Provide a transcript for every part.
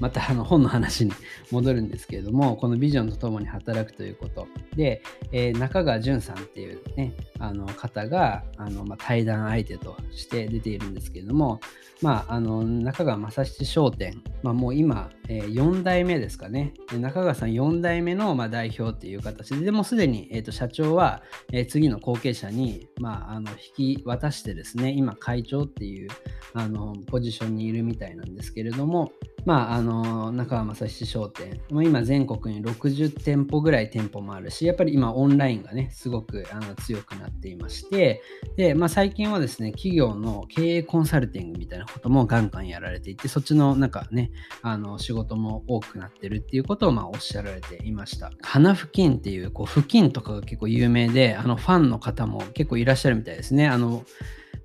またあの本の話に戻るんですけれども、このビジョンとともに働くということ。で、えー、中川淳さんっていうね、あの方があの、まあ、対談相手として出ているんですけれども、まあ、あの中川正七商店、まあ、もう今、え、4代目ですかね。中川さん4代目の、ま、代表っていう形で、でもすでに、えーと、社長は、え、次の後継者に、まあ、の引き渡してですね、今会長っていうあのポジションにいるみたいなんですけれども、まあ、あの中川正七商店も、今全国に60店舗ぐらい店舗もあるし、やっぱり今オンラインがね、すごくあの強くなっていまして、で、まあ、最近はですね、企業の経営コンサルティングみたいなこともガンガンやられていて、そっちのなんかね、あの仕事も多くなってるっていうことをまあおっしゃられていました。花付近っていうこう付近とかが結構有名で、あのファンの方も結構いらっしゃるみたいですね。あの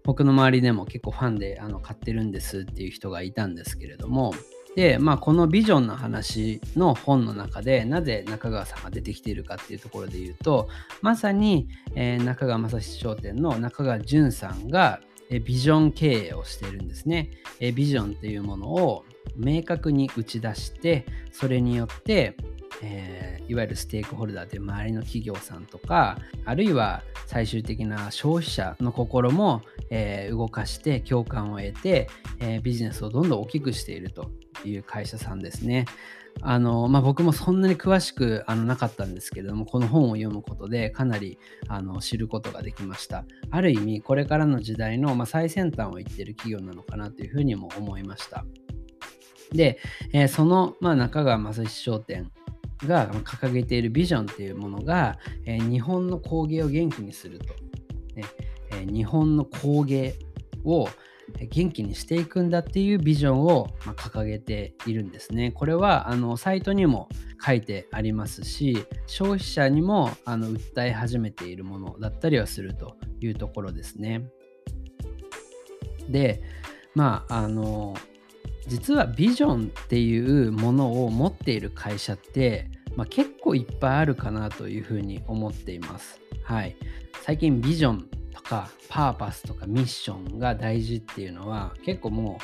僕の周りでも結構ファンであの買ってるんですっていう人がいたんですけれども、で、まあ、このビジョンの話の本の中でなぜ中川さんが出てきているかっていうところで言うとまさに、えー、中川正史商店の中川淳さんが、えビジョン経営をしているんですね、えビジョンっていうものを明確に打ち出してそれによってえー、いわゆるステークホルダーという周りの企業さんとかあるいは最終的な消費者の心も、えー、動かして共感を得て、えー、ビジネスをどんどん大きくしているという会社さんですね。あのまあ、僕もそんなに詳しくあのなかったんですけれどもこの本を読むことでかなりあの知ることができましたある意味これからの時代の、まあ、最先端を言ってる企業なのかなというふうにも思いましたで、えー、その、まあ、中川正史商店が掲げているビジョンっていうものが、えー、日本の工芸を元気にすると、ねえー、日本の工芸を元気にしていくんだっていうビジョンを、ま掲げているんですね。これはあのサイトにも書いてありますし消費者にもあの訴え始めているものだったりはするというところですね。でまああの実はビジョンっていうものを持っている会社って、まあ、結構いっぱいあるかなというふうに思っています。はい。最近ビジョンとかパーパスとかミッションが大事っていうのは結構も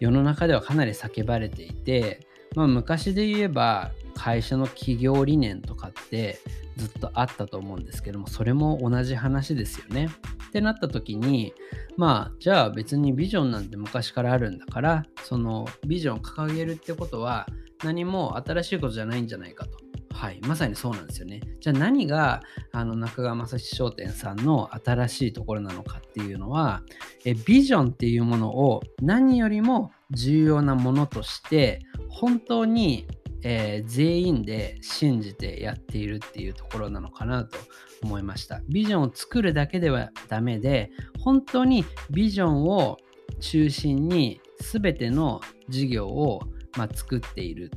う世の中ではかなり叫ばれていて、まあ、昔で言えば会社の企業理念とかってずっとあったと思うんですけどもそれも同じ話ですよね。ってなった時にまあじゃあ別にビジョンなんて昔からあるんだからそのビジョンを掲げるってことは何も新しいことじゃないんじゃないかと。はい、まさにそうなんですよね。じゃあ何があの中川正史商店さんの新しいところなのかっていうのはえビジョンっていうものを何よりも重要なものとして本当にえー、全員で信じてやっているっていうところなのかなと思いました。ビジョンを作るだけではダメで、本当にビジョンを中心に全ての事業を、まあ、作っている。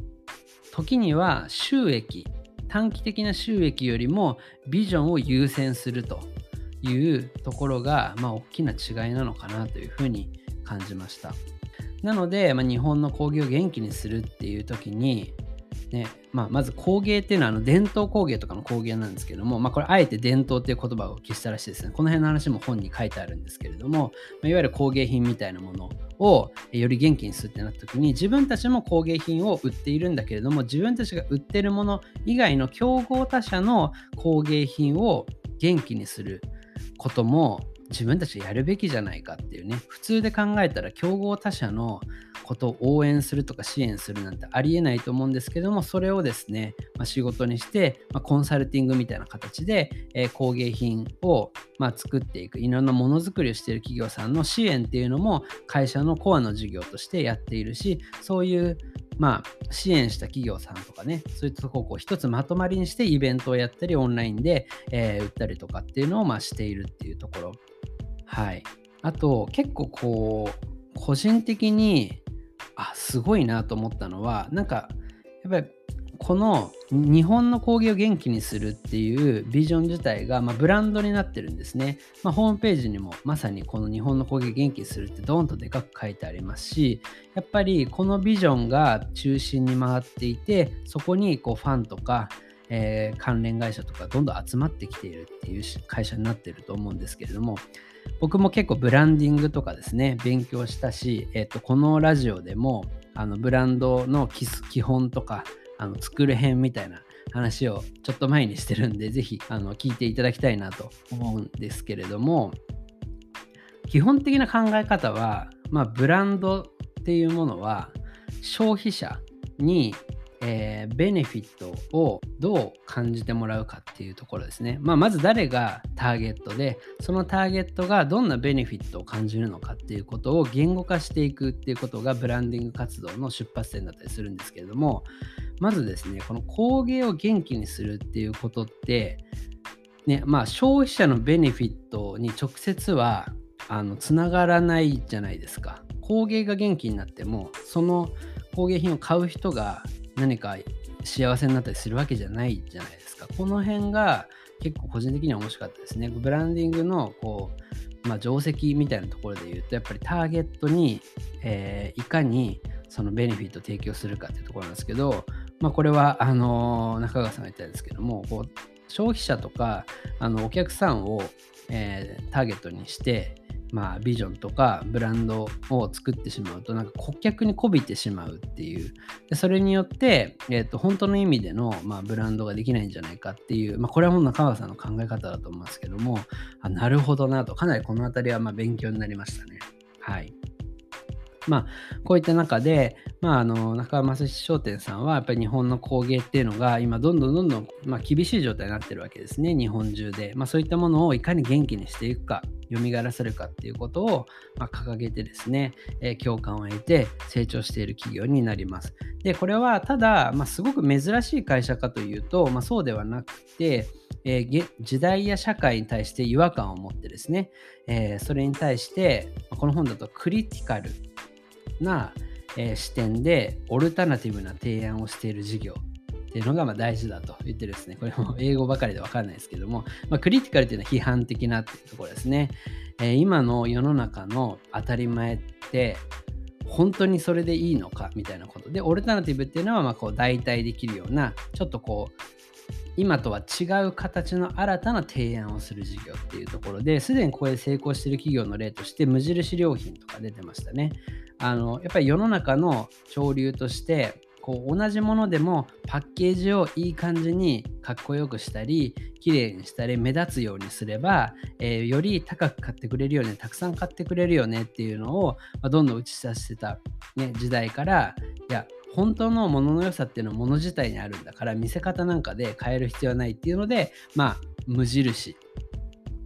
時には収益、短期的な収益よりもビジョンを優先するというところが、まあ、大きな違いなのかなというふうに感じました。なので、まあ、日本の工業を元気にするっていう時に、ねまあ、まず工芸っていうのはあの伝統工芸とかの工芸なんですけども、まあ、これあえて伝統っていう言葉を消したらしいですね。この辺の話も本に書いてあるんですけれども、ま、いわゆる工芸品みたいなものをより元気にするってなった時に自分たちも工芸品を売っているんだけれども自分たちが売ってるもの以外の競合他社の工芸品を元気にすることも自分たちやるべきじゃないかっていうね普通で考えたら競合他社のことを応援するとか支援するなんてありえないと思うんですけどもそれをですね、まあ、仕事にして、まあ、コンサルティングみたいな形で、えー、工芸品を、まあ、作っていくいろんなものづくりをしている企業さんの支援っていうのも会社のコアの事業としてやっているしそういうまあ、支援した企業さんとかね、そういったとこをこう一つまとまりにしてイベントをやったり、オンラインで、えー、売ったりとかっていうのをまあしているっていうところ。はい。あと、結構こう、個人的にあすごいなと思ったのはなんかやっぱりこの日本の工芸を元気にするっていうビジョン自体が、まあ、ブランドになってるんですね、まあ、ホームページにもまさにこの日本の工芸元気にするってドーンとでかく書いてありますしやっぱりこのビジョンが中心に回っていてそこにこうファンとかえー、関連会社とかどんどん集まってきているっていう会社になってると思うんですけれども僕も結構ブランディングとかですね勉強したし、えー、とこのラジオでもあのブランドの基本とかあの作る編みたいな話をちょっと前にしてるんで、ぜひあの聞いていただきたいなと思うんですけれども、基本的な考え方は、まあ、ブランドっていうものは消費者にえー、ベネフィットをどう感じてもらうかっていうところですね。まあ、まず誰がターゲットで、そのターゲットがどんなベネフィットを感じるのかっていうことを言語化していくっていうことがブランディング活動の出発点だったりするんですけれども、まずですね、この工芸を元気にするっていうことって、ね、まあ消費者のベネフィットに直接はあのつながらないじゃないですか。工芸が元気になっても、その工芸品を買う人が何か幸せになったりするわけじゃないじゃないですか。この辺が結構個人的には面白かったですね。ブランディングのこう、まあ、定石みたいなところで言うと、やっぱりターゲットに、えー、いかにそのベネフィットを提供するかっていうところなんですけど、まあ、これはあの、中川さんが言ったんですけども、こう消費者とかあのお客さんを、えー、ターゲットにして、まあ、ビジョンとかブランドを作ってしまうとなんか顧客にこびてしまうっていう。でそれによって、えーと、本当の意味での、まあ、ブランドができないんじゃないかっていう、まあ、これはもう中川さんの考え方だと思いますけどもあなるほどなと。かなりこの辺りはま勉強になりましたね。はい。まあ、こういった中で、まあ、あの中山正史商店さんはやっぱり日本の工芸っていうのが今どんどんどんどん、まあ、厳しい状態になってるわけですね。日本中で、まあ、そういったものをいかに元気にしていくか。蘇らせるかっていうことを、ま、掲げてですね、え、共感を得て成長している企業になります。でこれはただ、ま、すごく珍しい会社かというと、ま、そうではなくてえー、時代や社会に対して違和感を持ってですね、え、それに対してこの本だとクリティカルな、え、視点でオルタナティブな提案をしている事業。っていうのがま大事だと言ってですね、これも英語ばかりでわかんないですけども、まあ、クリティカルっていうのは批判的なっていうところですね。えー、今の世の中の当たり前って本当にそれでいいのかみたいなことで、オルタナティブっていうのはまこう代替できるような、ちょっとこう、今とは違う形の新たな提案をする事業っていうところですでにここで成功してる企業の例として無印良品とか出てましたね。あのやっぱり世の中の潮流としてこう同じものでもパッケージをいい感じにかっこよくしたり綺麗にしたり目立つようにすれば、えー、より高く買ってくれるよねたくさん買ってくれるよねっていうのを、まあ、どんどん打ち出してた、ね、時代からいや本当のものの良さっていうのはもの自体にあるんだから見せ方なんかで変える必要はないっていうのでまあ無印、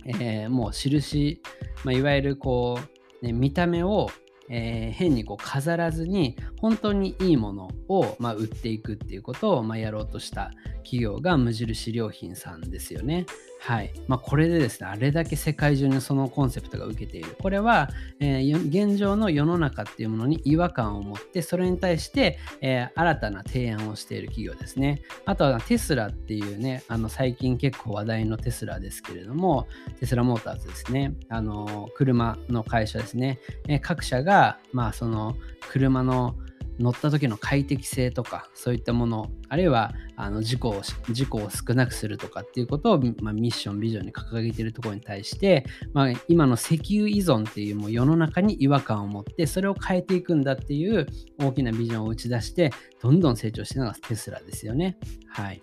えー、もう印、まあ、いわゆるこう、ね、見た目をえー、変にこう飾らずに本当にいいものを、まあ、売っていくっていうことを、まあ、やろうとした企業が無印良品さんですよね。はい。まあ、これでですね、あれだけ世界中にそのコンセプトが受けている。これは、えー、現状の世の中っていうものに違和感を持って、それに対して、えー、新たな提案をしている企業ですね。あとはテスラっていうね、あの最近結構話題のテスラですけれども、テスラモーターズですね。あの、車の会社ですね。えー、各社が、まあ、その車の乗った時の快適性とかそういったものあるいはあの事故を事故を少なくするとかっていうことを、まあ、ミッションビジョンに掲げているところに対して、まあ、今の石油依存っていうもう世の中に違和感を持ってそれを変えていくんだっていう大きなビジョンを打ち出してどんどん成長しているのがテスラですよね。はい。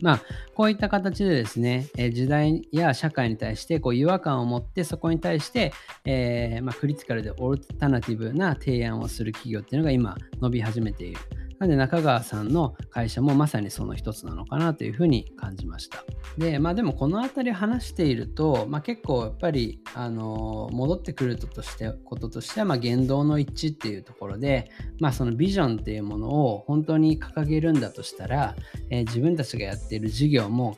まあ、こういった形でですね、え時代や社会に対してこう違和感を持って、そこに対して、えー、まあ、クリティカルでオルタナティブな提案をする企業っていうのが今伸び始めている。なんで中川さんの会社もまさにその一つなのかなというふうに感じました。で、まあでもこの辺り話していると、まあ、結構やっぱり、あの戻ってくるととしてこととしては、まあ、言動の一致っていうところで、まあそのビジョンっていうものを本当に掲げるんだとしたら、えー、自分たちがやっている事業も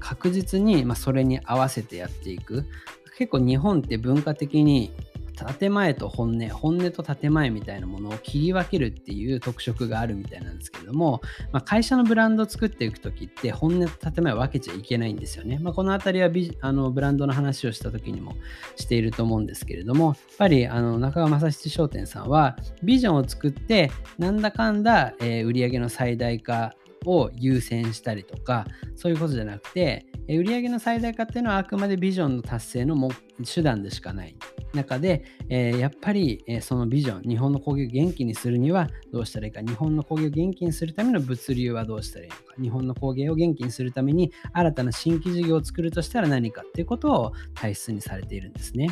確実にまあそれに合わせてやっていく。結構日本って文化的に建前と本音、本音と建前みたいなものを切り分けるっていう特色があるみたいなんですけれども、まあ、会社のブランドを作っていくときって本音と建前を分けちゃいけないんですよね。まあ、このあたりはビあのブランドの話をしたときにもしていると思うんですけれども、やっぱりあの中川正七商店さんはビジョンを作ってなんだかんだ、えー、売上の最大化を優先したりとかそういうことじゃなくて売上の最大化っていうのはあくまでビジョンの達成の手段でしかない中で、えー、やっぱり、えー、そのビジョン、日本の工業を元気にするにはどうしたらいいか、日本の工業を元気にするための物流はどうしたらいいのか、日本の工芸を元気にするために新たな新規事業を作るとしたら何かっていうことを大切にされているんですね。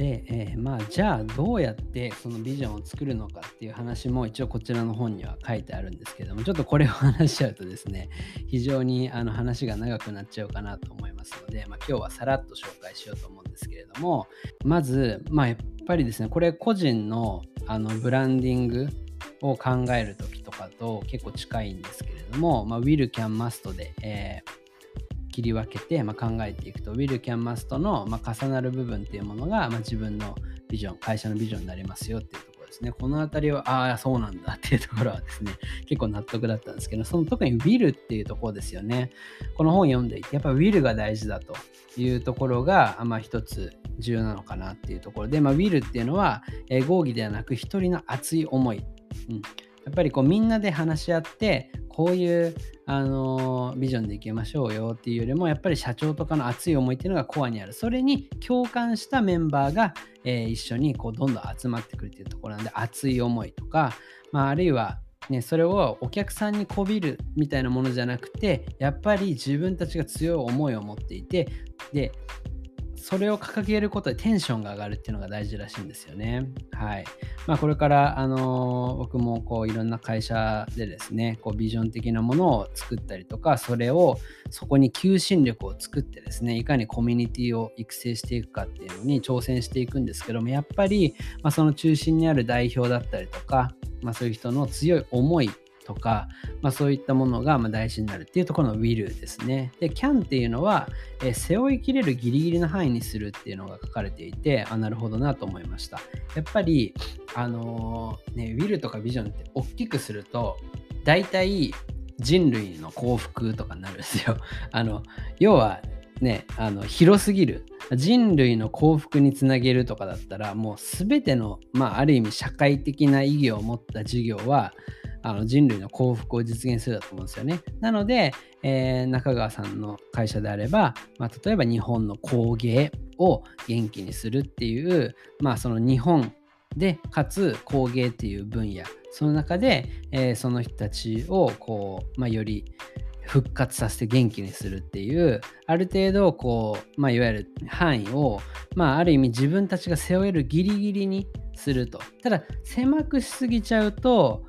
で、えー、まあじゃあどうやってそのビジョンを作るのかっていう話も一応こちらの本には書いてあるんですけどもちょっとこれを話しちゃうとですね 非常にあの話が長くなっちゃうかなと思いますので、まあ、今日はさらっと紹介しようと思うんですけれどもまずまあやっぱりですねこれ個人のあのブランディングを考える時とかと結構近いんですけれども、まあ、Will Can Must で、えー切り分けて、まあ、考えていくと Will Can Must の、まあ、重なる部分っていうものが、まあ、自分のビジョン会社のビジョンになりますよっていうところですね。この辺りはああそうなんだっていうところはですね 結構納得だったんですけどその特に Will っていうところですよね。この本読んでいてやっぱ Will が大事だというところが、まあ、一つ重要なのかなっていうところで、まあ、Will っていうのは、えー、合議ではなく一人の熱い思い、うん、やっぱりこうみんなで話し合ってこういうあのビジョンでいきましょうよっていうよりもやっぱり社長とかの熱い思いっていうのがコアにある。それに共感したメンバーが、えー、一緒にこうどんどん集まってくるっていうところなんで熱い思いとか、まあ、あるいはね、それをお客さんにこびるみたいなものじゃなくてやっぱり自分たちが強い思いを持っていてでそれを掲げることでテンションが上がるっていうのが大事らしいんですよね。はい。まあ、これから、あの、僕もこういろんな会社でですね、こうビジョン的なものを作ったりとか、それをそこに求心力を作ってですね、いかにコミュニティを育成していくかっていうのに挑戦していくんですけども、やっぱり、まあ、その中心にある代表だったりとか、まあ、そういう人の強い思いとか、まあ、そういったものがま大事になるっていうところの will ですね。で、can っていうのは、え背負いきれるギリギリの範囲にするっていうのが書かれていて、あ、なるほどなと思いました。やっぱり、あのー、ね、will とかビジョンって大きくすると、大体人類の幸福とかになるんですよ。あの、要は、ね、あの広すぎる人類の幸福につなげるとかだったらもう全ての、まあ、ある意味社会的な意義を持った事業はあの人類の幸福を実現するだと思うんですよね。なので、えー、中川さんの会社であれば、まあ、例えば日本の工芸を元気にするっていう、まあ、その日本でかつ工芸っていう分野その中で、えー、その人たちをこう、まあ、より復活させて元気にするっていうある程度こう、まあ、いわゆる範囲を、まあ、ある意味自分たちが背負えるギリギリにするとただ狭くしすぎちゃうと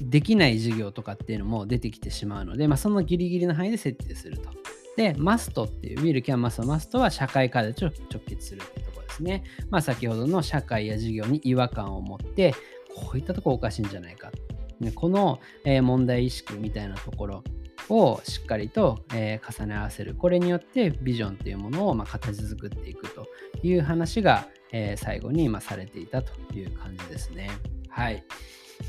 できない授業とかっていうのも出てきてしまうので、まあ、そのギリギリの範囲で設定すると。で、マストっていう、ウィル・キャンマスト、マストは社会課題と直結するっていうところですね。まあ、先ほどの社会や事業に違和感を持って、こういったとこおかしいんじゃないか。ね、この、えー、問題意識みたいなところをしっかりと、えー、重ね合わせる。これによってビジョンっていうものを、まあ、形作っていくという話が、えー、最後に、まあ、されていたという感じですね。はい。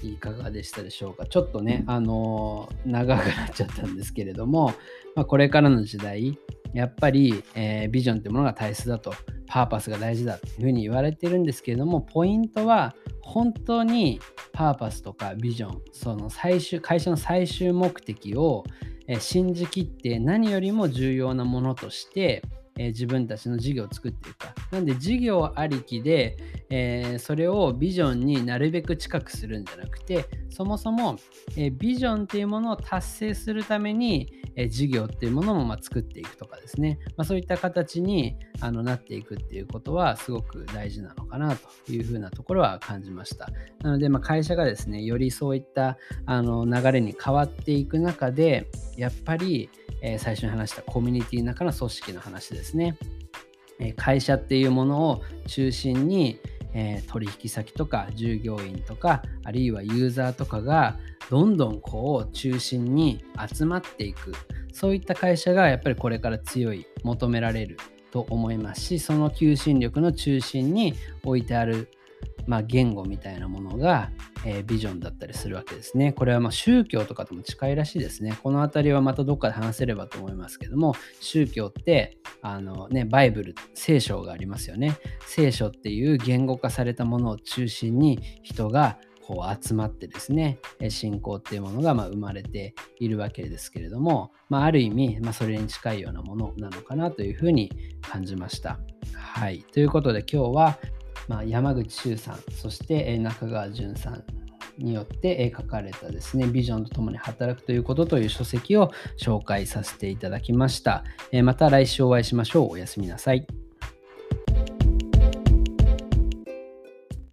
いかがでしたでしょうか？ちょっとね、あのー、長くなっちゃったんですけれども、まあ、これからの時代、やっぱり、えー、ビジョンってものが大切だと、パーパスが大事だというふうに言われてるんですけれども、ポイントは本当にパーパスとかビジョン、その最終、会社の最終目的を、えー、信じきって何よりも重要なものとして、え自分たちの事業を作っていくか。なんで事業ありきで、えー、それをビジョンになるべく近くするんじゃなくて、そもそも、えー、ビジョンっていうものを達成するために、えー、事業っていうものもま作っていくとかですね、まあ、そういった形にあのなっていくっていうことはすごく大事なのかなというふうなところは感じました。なので、ま、会社がですね、よりそういったあの流れに変わっていく中で、やっぱり、え、最初に話したコミュニティの中の組織の話ですね。え、会社っていうものを中心に、え、取引先とか従業員とかあるいはユーザーとかがどんどんこう中心に集まっていくそういった会社がやっぱりこれから強い求められると思いますしその求心力の中心に置いてあるまあ、言語みたいなものが、えー、ビジョンだったりするわけですね。これはま宗教とかとも近いらしいですね。この辺りはまたどっかで話せればと思いますけども、宗教ってあの、ね、バイブル、聖書がありますよね。聖書っていう言語化されたものを中心に人がこう集まってですね、信仰っていうものがま生まれているわけですけれども、まあ、ある意味、まあ、それに近いようなものなのかなというふうに感じました。はい。ということで今日はまあ、山口周さん、そして中川淳さんによって書かれたですね、ビジョンとともに働くということという書籍を紹介させていただきました。また来週お会いしましょう。おやすみなさい。